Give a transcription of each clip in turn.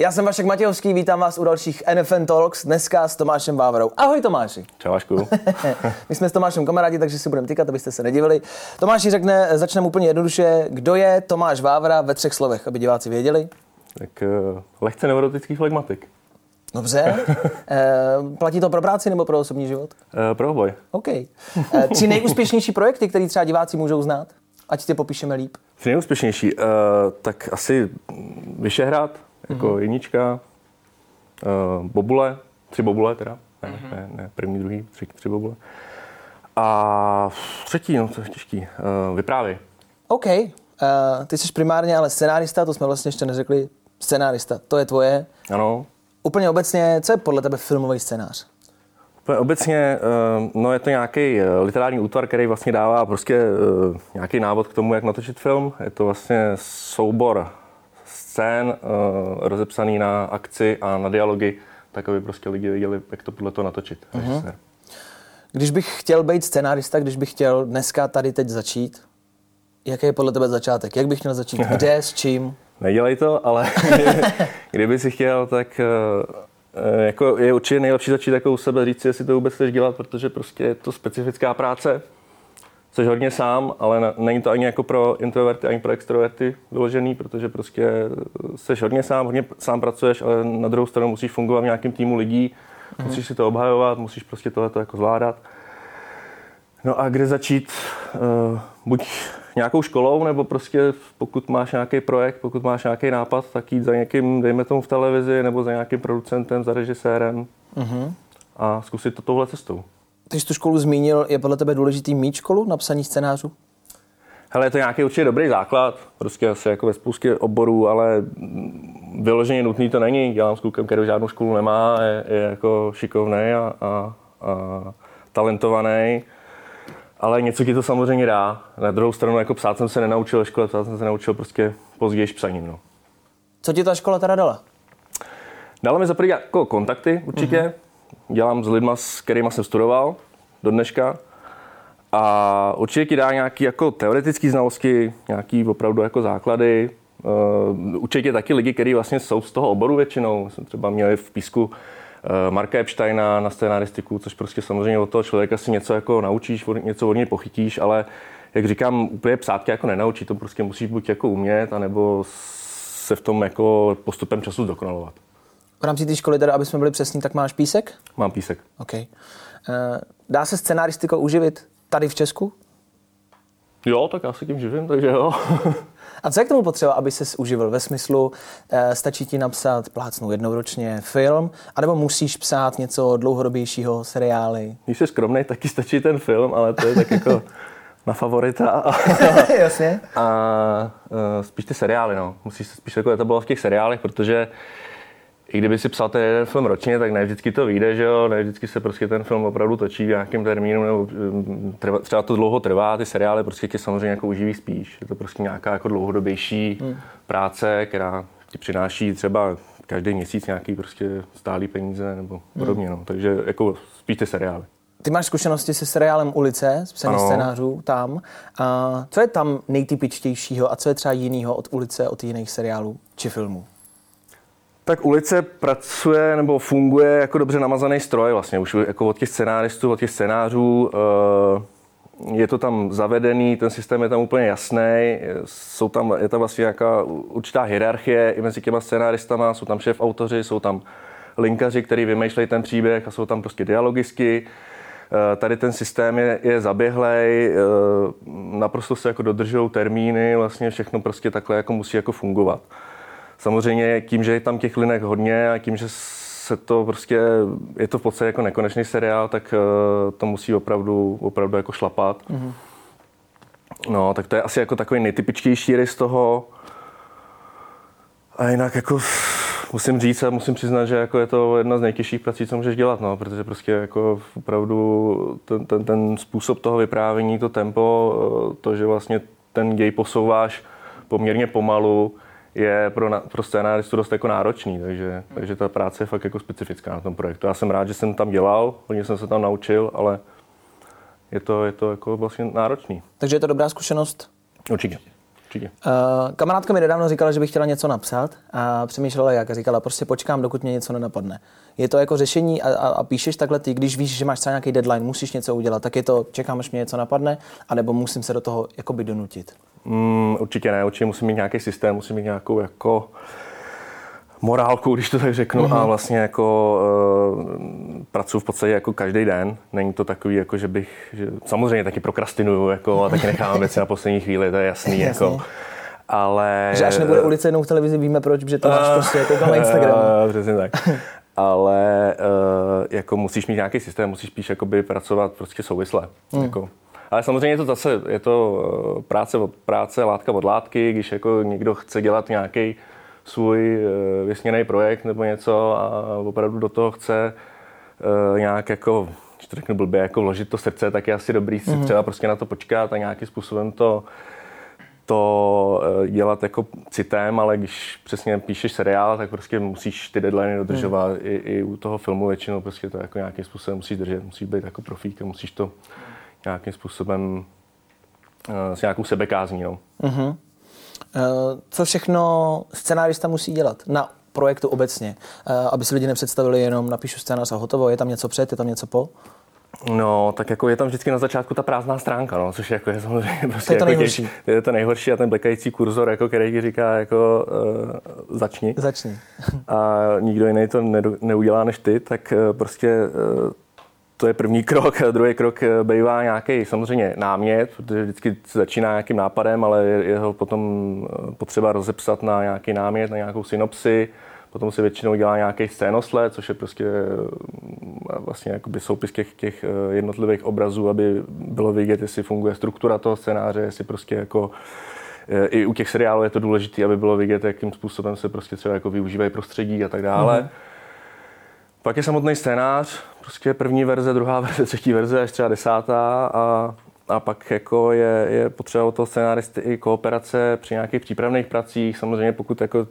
Já jsem Vašek Matějovský, vítám vás u dalších NFN Talks, dneska s Tomášem Vávrou. Ahoj Tomáši. Čau Vašku. My jsme s Tomášem kamarádi, takže si budeme tykat, abyste se nedivili. Tomáši řekne, začneme úplně jednoduše, kdo je Tomáš Vávra ve třech slovech, aby diváci věděli. Tak uh, lehce neurotický flegmatik. Dobře. e, platí to pro práci nebo pro osobní život? E, pro oboj. OK. E, tři nejúspěšnější projekty, které třeba diváci můžou znát? Ať tě popíšeme líp. Tři nejúspěšnější? Uh, tak asi Vyšehrad, jako mm-hmm. jednička, uh, Bobule, tři Bobule teda, ne, mm-hmm. ne, ne první, druhý, tři, tři Bobule. A třetí, no to je těžký, uh, Vyprávy. OK. Uh, ty jsi primárně ale scenárista, to jsme vlastně ještě neřekli. Scenárista, to je tvoje. Ano. Úplně obecně, co je podle tebe filmový scénář? Úplně obecně, no je to nějaký literární útvar, který vlastně dává prostě nějaký návod k tomu, jak natočit film. Je to vlastně soubor scén uh, rozepsaný na akci a na dialogy, tak aby prostě lidi viděli, jak to podle toho natočit. Uh-huh. Když bych chtěl být scenárista, když bych chtěl dneska tady teď začít, jaký je podle tebe začátek? Jak bych měl začít? Kde, s čím? Nedělej to, ale kdyby si chtěl, tak uh, jako je určitě nejlepší začít jako u sebe říct jestli to vůbec chceš dělat, protože prostě je to specifická práce jsi hodně sám, ale není to ani jako pro introverty, ani pro extroverty vyložený, protože prostě jsi hodně sám, hodně sám pracuješ, ale na druhou stranu musíš fungovat v nějakém týmu lidí, mm. musíš si to obhajovat, musíš prostě tohleto jako zvládat. No a kde začít? Uh, buď nějakou školou, nebo prostě pokud máš nějaký projekt, pokud máš nějaký nápad, tak jít za někým, dejme tomu v televizi, nebo za nějakým producentem, za režisérem mm-hmm. a zkusit to touhle cestou. Ty jsi tu školu zmínil, je podle tebe důležitý mít školu na psaní scénářů? Hele, je to nějaký určitě dobrý základ, prostě asi jako ve spoustě oborů, ale vyloženě nutný to není. Dělám s klukem, který žádnou školu nemá, je, je jako šikovný a, a, a talentovaný. Ale něco ti to samozřejmě dá. Na druhou stranu, jako psát jsem se nenaučil ve škole, psát jsem se naučil prostě později psaním. No. Co ti ta škola teda dala? Dala mi za jako kontakty určitě. Mm-hmm dělám s lidma, s kterými jsem studoval do dneška. A určitě ti dá nějaký jako teoretické znalosti, nějaký opravdu jako základy. Uh, určitě taky lidi, kteří vlastně jsou z toho oboru většinou. Jsem třeba měli v písku uh, Marka Epsteina na scénaristiku, což prostě samozřejmě od toho člověka si něco jako naučíš, něco od něj pochytíš, ale jak říkám, úplně psátky jako nenaučí, to prostě musíš buď jako umět, anebo se v tom jako postupem času zdokonalovat. V rámci té školy, teda, aby jsme byli přesní, tak máš písek? Mám písek. OK. Uh, dá se scenaristikou uživit tady v Česku? Jo, tak já se tím živím, takže jo. A co je k tomu potřeba, aby se uživil? Ve smyslu, eh, stačí ti napsat plácnu jednou ročně film, anebo musíš psát něco dlouhodobějšího, seriály? Když jsi skromný, taky stačí ten film, ale to je tak jako na favorita. Jasně. A uh, spíš ty seriály, no. Musíš se spíš jako etabulovat v těch seriálech, protože i kdyby si psal ten jeden film ročně, tak ne vždycky to vyjde, že jo, ne vždycky se prostě ten film opravdu točí v nějakém termínu, nebo mm, trvá, třeba to dlouho trvá, ty seriály prostě tě samozřejmě jako uživí spíš. Je to prostě nějaká jako dlouhodobější hmm. práce, která ti přináší třeba každý měsíc nějaký prostě stálý peníze nebo hmm. podobně, hmm. no. takže jako spíš ty seriály. Ty máš zkušenosti se seriálem Ulice, s psaní scénářů tam. A co je tam nejtypičtějšího a co je třeba jiného od Ulice, od jiných seriálů či filmů? Tak ulice pracuje nebo funguje jako dobře namazaný stroj vlastně, už jako od těch scenáristů, od těch scénářů. Eh, je to tam zavedený, ten systém je tam úplně jasný, jsou tam, je tam vlastně nějaká určitá hierarchie i mezi těma scénáristama, jsou tam šéf autoři, jsou tam linkaři, který vymýšlejí ten příběh a jsou tam prostě dialogisky. Eh, tady ten systém je, je zaběhlej, eh, naprosto se jako dodržují termíny, vlastně všechno prostě takhle jako musí jako fungovat. Samozřejmě tím, že je tam těch linek hodně a tím, že se to prostě, je to v podstatě jako nekonečný seriál, tak uh, to musí opravdu, opravdu jako šlapat. Mm-hmm. No, tak to je asi jako takový nejtypičtější rys toho. A jinak jako musím říct a musím přiznat, že jako je to jedna z nejtěžších prací, co můžeš dělat, no, protože prostě jako opravdu ten, ten, ten způsob toho vyprávění, to tempo, eh, to, že vlastně ten děj posouváš poměrně pomalu, je pro, na, pro scénáristu dost jako náročný, takže, takže ta práce je fakt jako specifická na tom projektu. Já jsem rád, že jsem tam dělal, hodně jsem se tam naučil, ale je to, je to jako vlastně náročný. Takže je to dobrá zkušenost? Určitě. Určitě. Uh, kamarádka mi nedávno říkala, že by chtěla něco napsat a přemýšlela jak a říkala, prostě počkám, dokud mě něco nenapadne. Je to jako řešení a, a, a píšeš takhle ty, když víš, že máš třeba nějaký deadline, musíš něco udělat, tak je to čekám, až mě něco napadne, anebo musím se do toho jakoby donutit. Mm, určitě ne, určitě musím mít nějaký systém, musím mít nějakou jako morálku, když to tak řeknu, mm-hmm. a vlastně jako uh, pracuji v podstatě jako každý den. Není to takový, jako že bych, že, samozřejmě taky prokrastinuju, jako, a taky nechávám věci na poslední chvíli, to je jasný. jasný. Jako, ale... Že až nebude ulice jednou v televizi, víme proč, že to máš uh, prostě jako na Instagram. Uh, přesně tak. ale uh, jako musíš mít nějaký systém, musíš spíš jakoby pracovat prostě souvisle. Mm. Jako. Ale samozřejmě je to zase, je to práce od práce, látka od látky, když jako někdo chce dělat nějaký svůj eh, vysněný projekt nebo něco a opravdu do toho chce eh, nějak jako, když to řeknu blbě, jako vložit to srdce, tak je asi dobrý si mm-hmm. třeba prostě na to počkat a nějakým způsobem to, to eh, dělat jako citem, ale když přesně píšeš seriál, tak prostě musíš ty deadline dodržovat mm. i, i u toho filmu většinou prostě to jako nějakým způsobem musíš držet, musíš být jako profík a musíš to nějakým způsobem s nějakou sebekázní. No. Mm-hmm. Eh, co všechno scenárista musí dělat na projektu obecně, eh, aby si lidi nepředstavili jenom napíšu scénář a hotovo, je tam něco před, je tam něco po? No, tak jako je tam vždycky na začátku ta prázdná stránka, no, což jako je samozřejmě prostě to je to jako nejhorší. Těch, je to nejhorší a ten blekající kurzor, jako, který ti říká jako uh, začni. Začni. a nikdo jiný to ne, neudělá než ty, tak uh, prostě uh, to je první krok. Druhý krok eh, bývá nějaký samozřejmě námět, protože vždycky začíná nějakým nápadem, ale je ho potom eh, potřeba rozepsat na nějaký námět, na nějakou synopsi. Potom se většinou dělá nějaký scénosled, což je prostě eh, vlastně soupis těch, těch jednotlivých obrazů, aby bylo vidět, jestli funguje struktura toho scénáře, jestli prostě jako i u těch seriálů je to důležité, aby bylo vidět, jakým způsobem se prostě třeba jako využívají prostředí a tak dále. Mm-hmm. Pak je samotný scénář, prostě první verze, druhá verze, třetí verze, až třeba desátá a, a pak jako je, je potřeba od toho scénáristy i kooperace při nějakých přípravných pracích. Samozřejmě pokud jako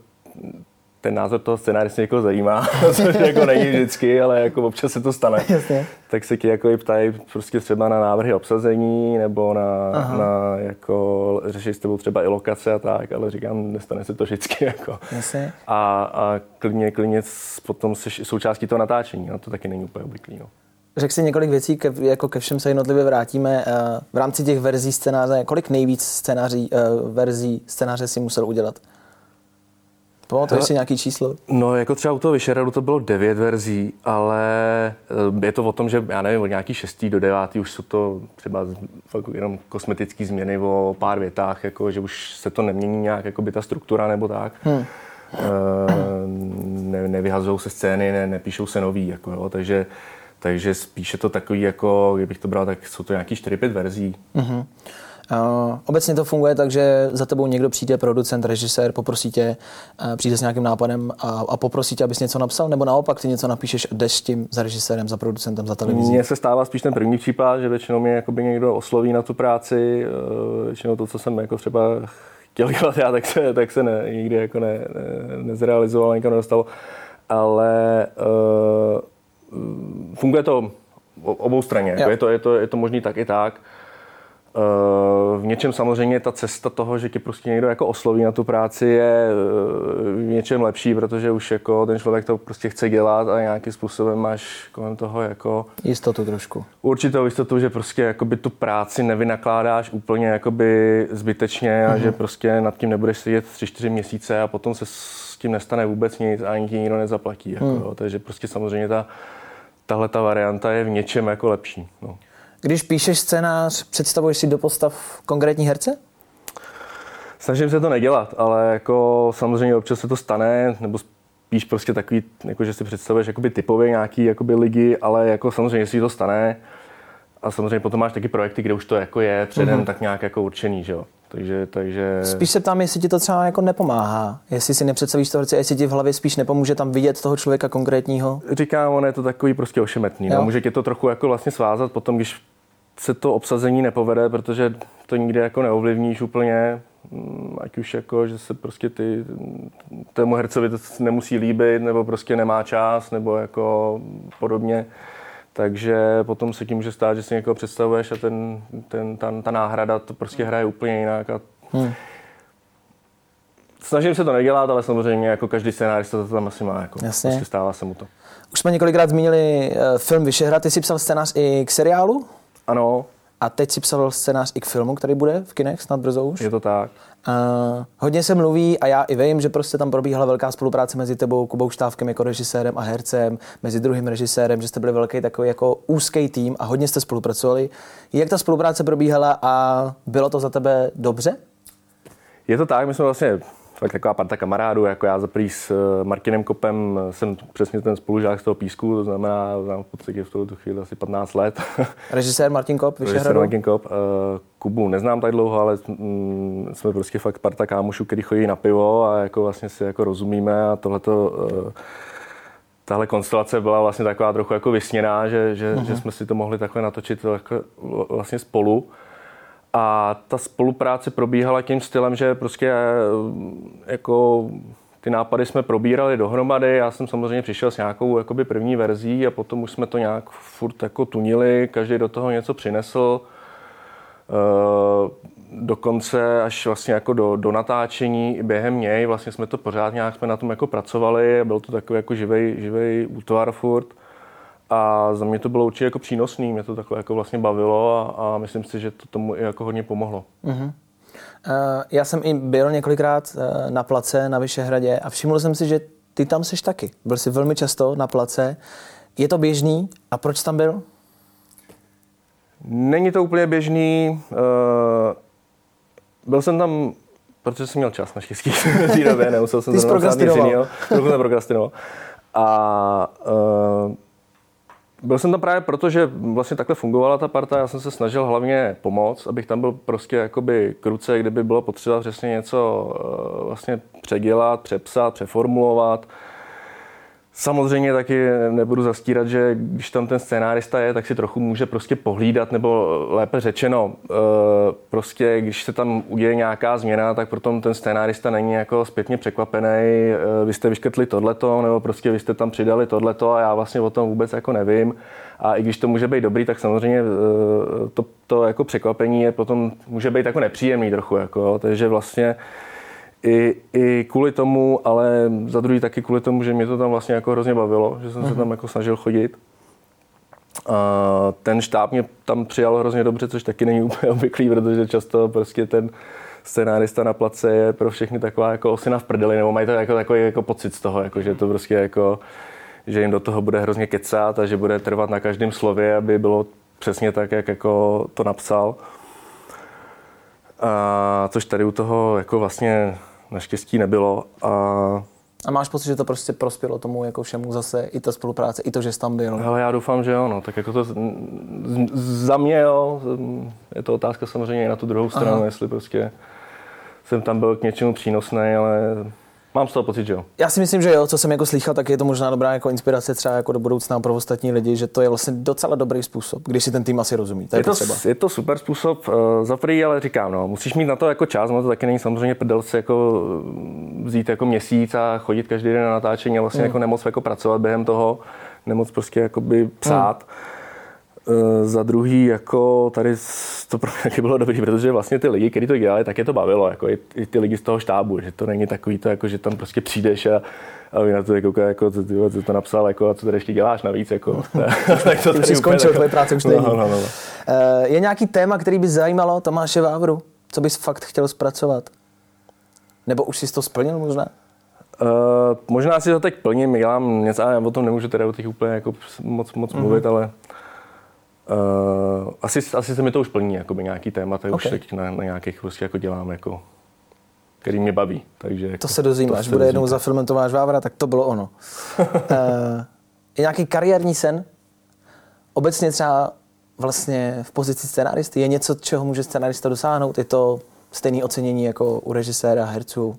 ten názor toho scénáristy někoho zajímá, což jako není vždycky, ale jako občas se to stane. Jasně. Tak se ti jako i ptají prostě třeba na návrhy obsazení nebo na, na jako řešit s tebou třeba i lokace a tak, ale říkám, nestane se to vždycky. Jako. Jasně. A, a klidně, klidně potom jsi součástí toho natáčení, no, to taky není úplně obvyklý. No. Řekl si několik věcí, ke, jako ke všem se jednotlivě vrátíme. Eh, v rámci těch verzí scénáře, kolik nejvíc scénáří, eh, verzí scénáře si musel udělat? Pamatuješ si nějaký číslo? No, jako třeba u toho Vyšeradu to bylo devět verzí, ale eh, je to o tom, že já nevím, od nějaký šestý do devátý už jsou to třeba jenom kosmetické změny o pár větách, jako, že už se to nemění nějak, jako by ta struktura nebo tak. Hmm. Ne, nevyhazují se scény, ne, nepíšou se nový, jako, jo, takže takže spíše to takový, jako kdybych to bral, tak jsou to nějaký 4-5 verzí. Mm-hmm. Uh, obecně to funguje tak, že za tebou někdo přijde, producent, režisér, poprosí tě, uh, přijde s nějakým nápadem a, a poprosí tě, abys něco napsal, nebo naopak ty něco napíšeš a jdeš s tím za režisérem, za producentem, za televizí? Mně se stává spíš ten první případ, že většinou mě jakoby někdo osloví na tu práci, uh, většinou to, co jsem jako třeba chtěl dělat já, tak se, tak se ne, nikdy jako ne, ne, nezrealizoval, nikam nedostalo. Ale uh, funguje to obou straně. Jako je, to, je, to, je to možný tak i tak. V něčem samozřejmě ta cesta toho, že tě prostě někdo jako osloví na tu práci je eh, v něčem lepší, protože už jako ten člověk to prostě chce dělat a nějakým způsobem máš kolem toho jako... Jistotu trošku. Určitou jistotu, že prostě jakoby tu práci nevynakládáš úplně jakoby zbytečně a že mhm. prostě nad tím nebudeš sedět 3-4 měsíce a potom se s tím nestane vůbec nic a ani ti nikdo nezaplatí. Jako, mm. Takže prostě samozřejmě ta, tahle ta varianta je v něčem jako lepší. No. Když píšeš scénář, představuješ si do postav konkrétní herce? Snažím se to nedělat, ale jako samozřejmě občas se to stane, nebo spíš prostě takový, jako že si představuješ jakoby typově nějaký jakoby ligy, ale jako samozřejmě si to stane. A samozřejmě potom máš taky projekty, kde už to jako je předem mm-hmm. tak nějak jako určený, že jo. Takže, takže... Spíš se ptám, jestli ti to třeba jako nepomáhá. Jestli si nepředstavíš to herce, jestli ti v hlavě spíš nepomůže tam vidět toho člověka konkrétního. Říkám, on je to takový prostě ošemetný. No. Může tě to trochu jako vlastně svázat potom, když se to obsazení nepovede, protože to nikdy jako neovlivníš úplně, mm, ať už jako, že se prostě ty, tému hercovi to nemusí líbit, nebo prostě nemá čas, nebo jako podobně. Takže potom se tím může stát, že si někoho představuješ a ten, ten, ta, ta náhrada to prostě hraje úplně jinak. A hmm. snažím se to nedělat, ale samozřejmě jako každý scénárista to tam asi má. Jako, Jasně. Prostě stává se mu to. Už jsme několikrát zmínili uh, film Vyšehrad. Ty jsi psal scénář i k seriálu Ano, a teď si psal scénář i k filmu, který bude v kinech snad brzo už. je to tak. Uh, hodně se mluví a já i vím, že prostě tam probíhala velká spolupráce mezi tebou, Kubou Štávkem jako režisérem a hercem, mezi druhým režisérem, že jste byli velký takový jako úzký tým a hodně jste spolupracovali. Jak ta spolupráce probíhala a bylo to za tebe dobře? Je to tak, my jsme vlastně fakt taková parta kamarádů, jako já za prý s eh, Martinem Kopem eh, jsem přesně ten spolužák z toho písku, to znamená, znám v podstatě v tuto chvíli asi 15 let. Režisér Martin Kop, Režisér. Martin Kop. eh, Kubu neznám tak dlouho, ale mm, jsme prostě fakt parta kámošů, který chodí na pivo a jako vlastně si jako rozumíme a tohleto tahle konstelace byla vlastně taková trochu jako vysněná, že, že, že jsme si to mohli takhle natočit jako vlastně spolu. A ta spolupráce probíhala tím stylem, že prostě eh, jako ty nápady jsme probírali dohromady, já jsem samozřejmě přišel s nějakou jakoby první verzí a potom už jsme to nějak furt jako tunili, každý do toho něco přinesl. Eh, dokonce až vlastně jako do, do natáčení i během něj, vlastně jsme to pořád nějak jsme na tom jako pracovali byl to takový jako živej, živej útvar furt. A za mě to bylo určitě jako přínosný, mě to takhle jako vlastně bavilo a, a myslím si, že to tomu i jako hodně pomohlo. Uh, já jsem i byl několikrát uh, na place na Vyšehradě a všiml jsem si, že ty tam seš taky. Byl jsi velmi často na place. Je to běžný a proč jsi tam byl? Není to úplně běžný. Uh, byl jsem tam, protože jsem měl čas naštěstí v té době, nemusel jsem zrovna nic jinýho. Trochu jsem prokrastinoval. A byl jsem tam právě proto, že vlastně takhle fungovala ta parta. Já jsem se snažil hlavně pomoct, abych tam byl prostě jakoby k ruce, kdyby bylo potřeba přesně něco uh, vlastně předělat, přepsat, přeformulovat. Samozřejmě taky nebudu zastírat, že když tam ten scénárista je, tak si trochu může prostě pohlídat, nebo lépe řečeno, eh, prostě když se tam uděje nějaká změna, tak potom ten scénárista není jako zpětně překvapený, eh, vy jste vyškrtli tohleto, nebo prostě vy jste tam přidali tohleto a já vlastně o tom vůbec jako nevím. A i když to může být dobrý, tak samozřejmě eh, to, to jako překvapení je potom, může být jako nepříjemný trochu, jako, takže vlastně i, i kvůli tomu, ale za druhý taky kvůli tomu, že mě to tam vlastně jako hrozně bavilo, že jsem se tam jako snažil chodit. A ten štáb mě tam přijal hrozně dobře, což taky není úplně obvyklý, protože často prostě ten scenárista na place je pro všechny taková jako osina v prdeli, nebo mají to jako takový jako pocit z toho, jako, že to prostě jako, že jim do toho bude hrozně kecat a že bude trvat na každém slově, aby bylo přesně tak, jak jako to napsal. A což tady u toho jako vlastně naštěstí nebylo. A A máš pocit, že to prostě prospělo tomu jako všemu zase, i ta spolupráce, i to, že jsi tam byl? ale já doufám, že jo, no. Tak jako to z- z- za mě, jo, je to otázka samozřejmě i na tu druhou stranu, Aha. jestli prostě jsem tam byl k něčemu přínosný, ale mám z toho pocit, že jo. Já si myslím, že jo, co jsem jako slychal, tak je to možná dobrá jako inspirace třeba jako do budoucna pro ostatní lidi, že to je vlastně docela dobrý způsob, když si ten tým asi rozumí. To je, Je to, potřeba. je to super způsob, uh, za prvý, ale říkám, no, musíš mít na to jako čas, no to taky není samozřejmě prdel si jako eh, vzít jako měsíc a chodit každý den na natáčení a vlastně jako nemoc jako pracovat během toho, nemoc prostě jakoby psát. Uh, za druhý, jako tady to pro mě taky bylo dobrý, protože vlastně ty lidi, kteří to dělali, tak je to bavilo, jako i, i ty lidi z toho štábu, že to není takový to, jako, že tam prostě přijdeš a, a vy na to kouká, jako, co, ty, co to napsal, jako, a co tady ještě děláš navíc, jako. tak to tady skončil, tvoje práce už no, není. no, no, no. Eh, Je nějaký téma, který by zajímalo Tomáše Vávru? Co bys fakt chtěl zpracovat? Nebo už jsi to splnil možná? Uh, možná si to teď plním, dělám něco, ale já o tom nemůžu teda o těch úplně jako moc, moc Mhm. mm-hmm. mluvit, ale uh, asi, asi se mi to už plní, jakoby nějaký témata, okay. už teď na, na nějakých prostě jako dělám, jako, který mě baví. Takže To jako, se dozvíme, až bude jednou za Tomáš Vávra, tak to bylo ono. Eh, Je nějaký kariérní sen? Obecně třeba vlastně v pozici scenáristy je něco, čeho může scenárista dosáhnout? Je to stejné ocenění jako u režiséra, herců?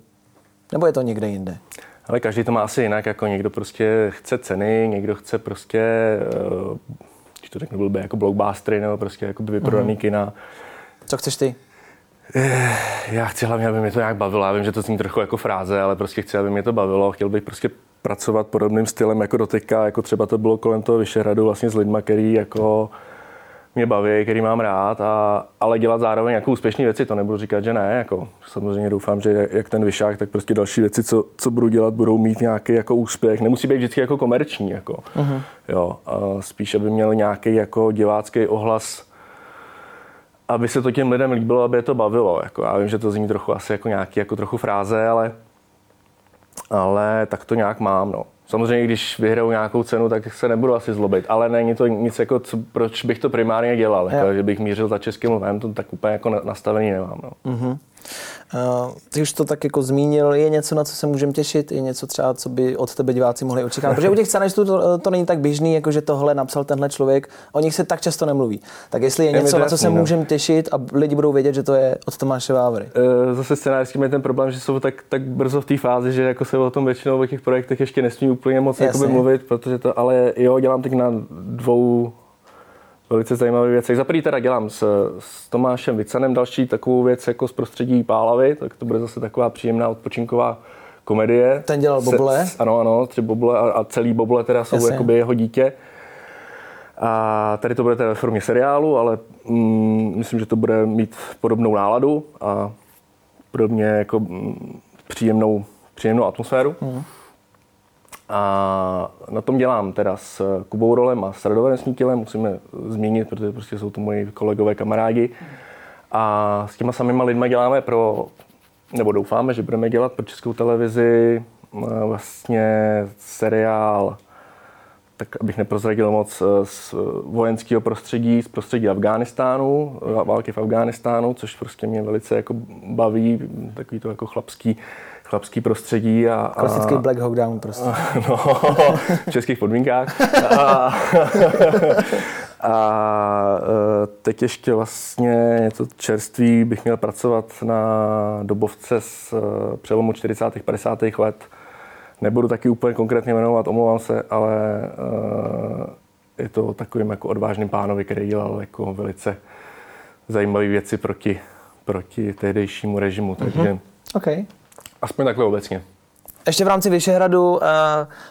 Nebo je to někde jinde? Ale každý to má asi jinak, jako někdo prostě chce ceny, někdo chce prostě, uh, když to řeknu blbě, jako blockbustery nebo prostě jako vyprodaný mm-hmm. kina. Co chceš ty? Já chci hlavně, aby mě to nějak bavilo. Já vím, že to zní trochu jako fráze, ale prostě chci, aby mě to bavilo. Chtěl bych prostě pracovat podobným stylem jako doteďka, jako třeba to bylo kolem toho Vyšehradu vlastně s lidma, který jako mě baví, který mám rád, a, ale dělat zároveň jako úspěšné věci, to nebudu říkat, že ne. Jako, samozřejmě doufám, že jak ten vyšák, tak prostě další věci, co, co budu dělat, budou mít nějaký jako úspěch. Nemusí být vždycky jako komerční. Jako, uh-huh. jo, a spíš, aby měl nějaký jako divácký ohlas, aby se to těm lidem líbilo, aby je to bavilo. Jako, já vím, že to zní trochu asi jako nějaký jako trochu fráze, ale, ale tak to nějak mám. No. Samozřejmě, když vyhraju nějakou cenu, tak se nebudu asi zlobit, ale není to nic, jako, co, proč bych to primárně dělal, jako, že bych mířil za českým lvem, to tak úplně jako nastavený nemám. No. Mm-hmm. Uh, ty už to tak jako zmínil, je něco, na co se můžeme těšit, je něco třeba, co by od tebe diváci mohli očekávat, protože u těch scenaristů to, to není tak běžný, jako že tohle napsal tenhle člověk, o nich se tak často nemluví. Tak jestli je, je něco, na co se no. můžeme těšit a lidi budou vědět, že to je od Tomáše Vávry. Uh, zase scenáristům je ten problém, že jsou tak, tak brzo v té fázi, že jako se o tom většinou o těch projektech ještě nesmí úplně moc mluvit, protože to, ale jo, dělám teď na dvou velice zajímavé věci. Za prvý teda dělám s, s Tomášem Vicanem další takovou věc jako z prostředí Pálavy, tak to bude zase taková příjemná odpočinková komedie. Ten dělal Boble? Se, ano, ano, tři Boble a, a celý Boble teda jsou Jasně. jakoby jeho dítě. A tady to bude teda ve formě seriálu, ale mm, myslím, že to bude mít podobnou náladu a podobně jako mm, příjemnou, příjemnou atmosféru. Mm. A na tom dělám teda s Kubou Rolem a s Radovem Snítilem, musíme zmínit, protože prostě jsou to moji kolegové kamarádi. A s těma samýma lidma děláme pro, nebo doufáme, že budeme dělat pro českou televizi vlastně seriál, tak abych neprozradil moc, z vojenského prostředí, z prostředí Afghánistánu, války v Afghánistánu, což prostě mě velice jako baví, takový to jako chlapský chlapský prostředí. A, a, Klasický Black Hawk Down prostě. No, v českých podmínkách. A, a e, teď ještě vlastně to čerství, bych měl pracovat na dobovce z e, přelomu 40. 50. let. Nebudu taky úplně konkrétně jmenovat, omlouvám se, ale e, je to takovým jako odvážným pánovi, který dělal jako velice zajímavé věci proti, proti tehdejšímu režimu. Takže mm-hmm. okay. Aspoň takhle obecně. Ještě v rámci Vyšehradu uh,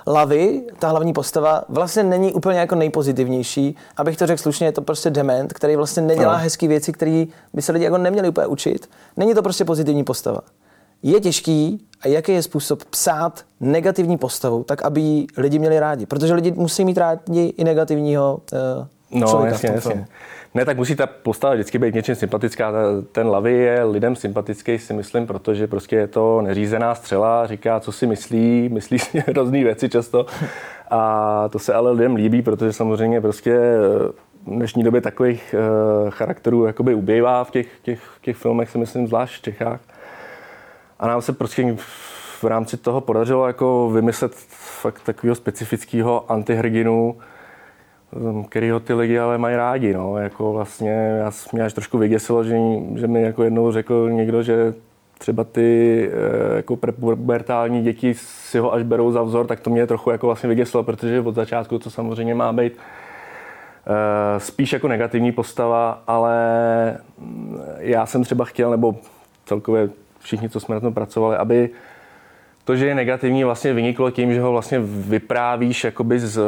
Lavy, ta hlavní postava, vlastně není úplně jako nejpozitivnější. Abych to řekl slušně, je to prostě dement, který vlastně nedělá no. hezké věci, které by se lidi jako neměli úplně učit. Není to prostě pozitivní postava. Je těžký, a jaký je způsob psát negativní postavu, tak aby lidi měli rádi. Protože lidi musí mít rádi i negativního uh, no, člověka jasně, jasně. Ne, tak musí ta postava vždycky být něčím sympatická. Ten Lavy je lidem sympatický, si myslím, protože prostě je to neřízená střela, říká, co si myslí, myslí si hrozný věci často. A to se ale lidem líbí, protože samozřejmě prostě v dnešní době takových eh, charakterů jakoby ubývá v těch, těch, těch filmech, si myslím, zvlášť v Čechách. A nám se prostě v rámci toho podařilo jako vymyslet fakt takového specifického antihrdinu, kterýho ty lidi ale mají rádi. No. Jako vlastně, já mě až trošku vyděsilo, že, že mi jako jednou řekl někdo, že třeba ty eh, jako prepubertální děti si ho až berou za vzor, tak to mě trochu jako vlastně vyděsilo, protože od začátku to samozřejmě má být eh, spíš jako negativní postava, ale já jsem třeba chtěl, nebo celkově všichni, co jsme na tom pracovali, aby to, že je negativní, vlastně vyniklo tím, že ho vlastně vyprávíš jakoby z eh,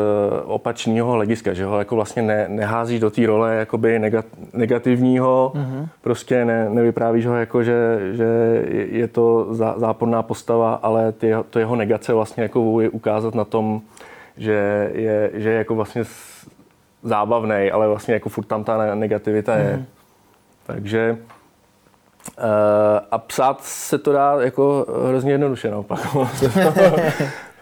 opačného hlediska, že ho jako vlastně ne, neházíš do té role jakoby negativního, mm-hmm. prostě ne, nevyprávíš ho jako, že, že je to zá, záporná postava, ale ty, to jeho negace vlastně jako je ukázat na tom, že je, že je jako vlastně zábavný, ale vlastně jako furt tam ta negativita mm-hmm. je. Mhm. Takže a psát se to dá jako hrozně jednoduše naopak.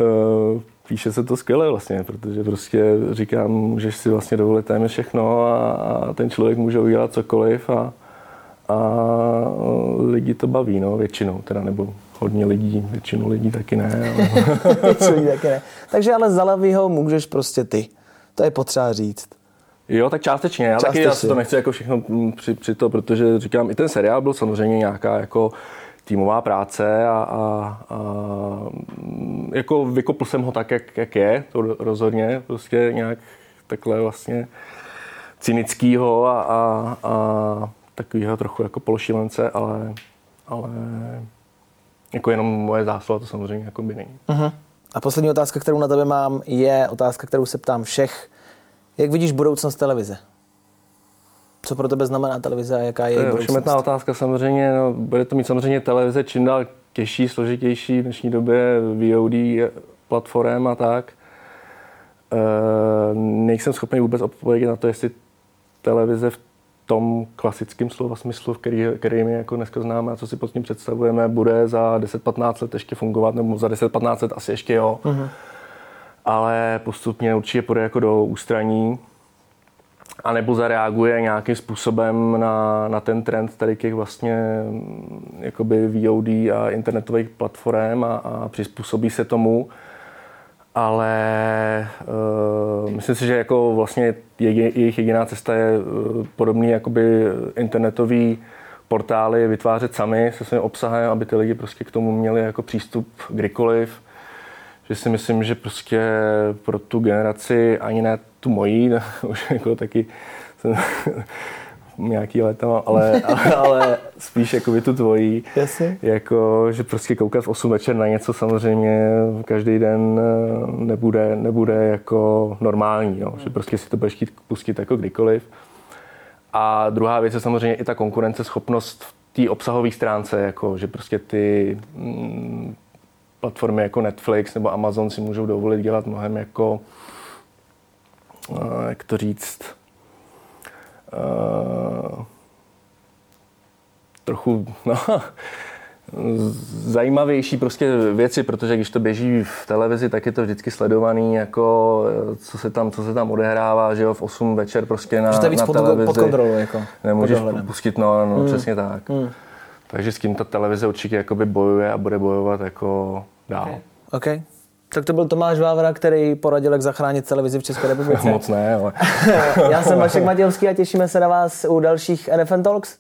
Eh, píše se to skvěle vlastně, protože prostě říkám, můžeš si vlastně dovolit téměř všechno a, a ten člověk může udělat cokoliv a, a lidi to baví, no, většinou, teda nebo hodně lidí, většinu lidí taky ne. Ale... taky ne. Takže ale za můžeš prostě ty. To je potřeba říct. Jo, tak částečně. Já částečně. taky já si to nechci jako všechno mm, při, při to, protože říkám, i ten seriál byl samozřejmě nějaká jako týmová práce a, a, a mm, jako vykopl jsem ho tak, jak, jak je, to rozhodně, prostě nějak takhle vlastně cynickýho a, a, a takového trochu jako pološilence, ale, ale jako jenom moje zásluha to samozřejmě jako by není. Uh-huh. A poslední otázka, kterou na tebe mám, je otázka, kterou se ptám všech jak vidíš budoucnost televize? Co pro tebe znamená televize a jaká je To je její budoucnost? otázka samozřejmě. No, bude to mít samozřejmě televize čím dál těžší, složitější v dnešní době VOD platform a tak. E, nejsem schopný vůbec odpovědět na to, jestli televize v tom klasickém slova smyslu, který, který my jako dneska známe a co si pod tím představujeme, bude za 10-15 let ještě fungovat, nebo za 10-15 let asi ještě jo. Mm-hmm. Ale postupně určitě půjde jako do ústraní a nebo zareaguje nějakým způsobem na, na ten trend tady těch vlastně mm, jakoby VOD a internetových platform a, a přizpůsobí se tomu. Ale uh, myslím si, že jako vlastně jejich, jediná cesta je uh, podobný jakoby internetový portály vytvářet sami se svým obsahem, aby ty lidi prostě k tomu měli jako přístup kdykoliv. Že si myslím, že prostě pro tu generaci, ani ne tu mojí, už jako taky jsem nějaký léta, ale, ale, ale spíš jako by tu tvojí. Jasně. Jako, že prostě koukat v 8 večer na něco samozřejmě každý den eh, nebude, nebude jako normální, no. že prostě si to budeš chtít pustit jako kdykoliv. A druhá věc je samozřejmě i ta konkurenceschopnost v té obsahové stránce, jako, že prostě ty mm, platformy jako Netflix nebo Amazon si můžou dovolit dělat mnohem jako, uh, jak to říct, uh, trochu, no, zajímavější prostě věci, protože když to běží v televizi, tak je to vždycky sledovaný, jako co se tam, co se tam odehrává, že jo, v 8 večer prostě na, víc na pod, televizi. pod kontrolou. Jako, Nemůžeš pod pustit, no, no hmm. přesně tak. Hmm. Takže s tím ta televize určitě jakoby bojuje a bude bojovat jako dál. Okay. OK. Tak to byl Tomáš Vávra, který poradil, jak zachránit televizi v České republice. Moc ne, ale... Já jsem Vašek Matějovský a těšíme se na vás u dalších NFN Talks.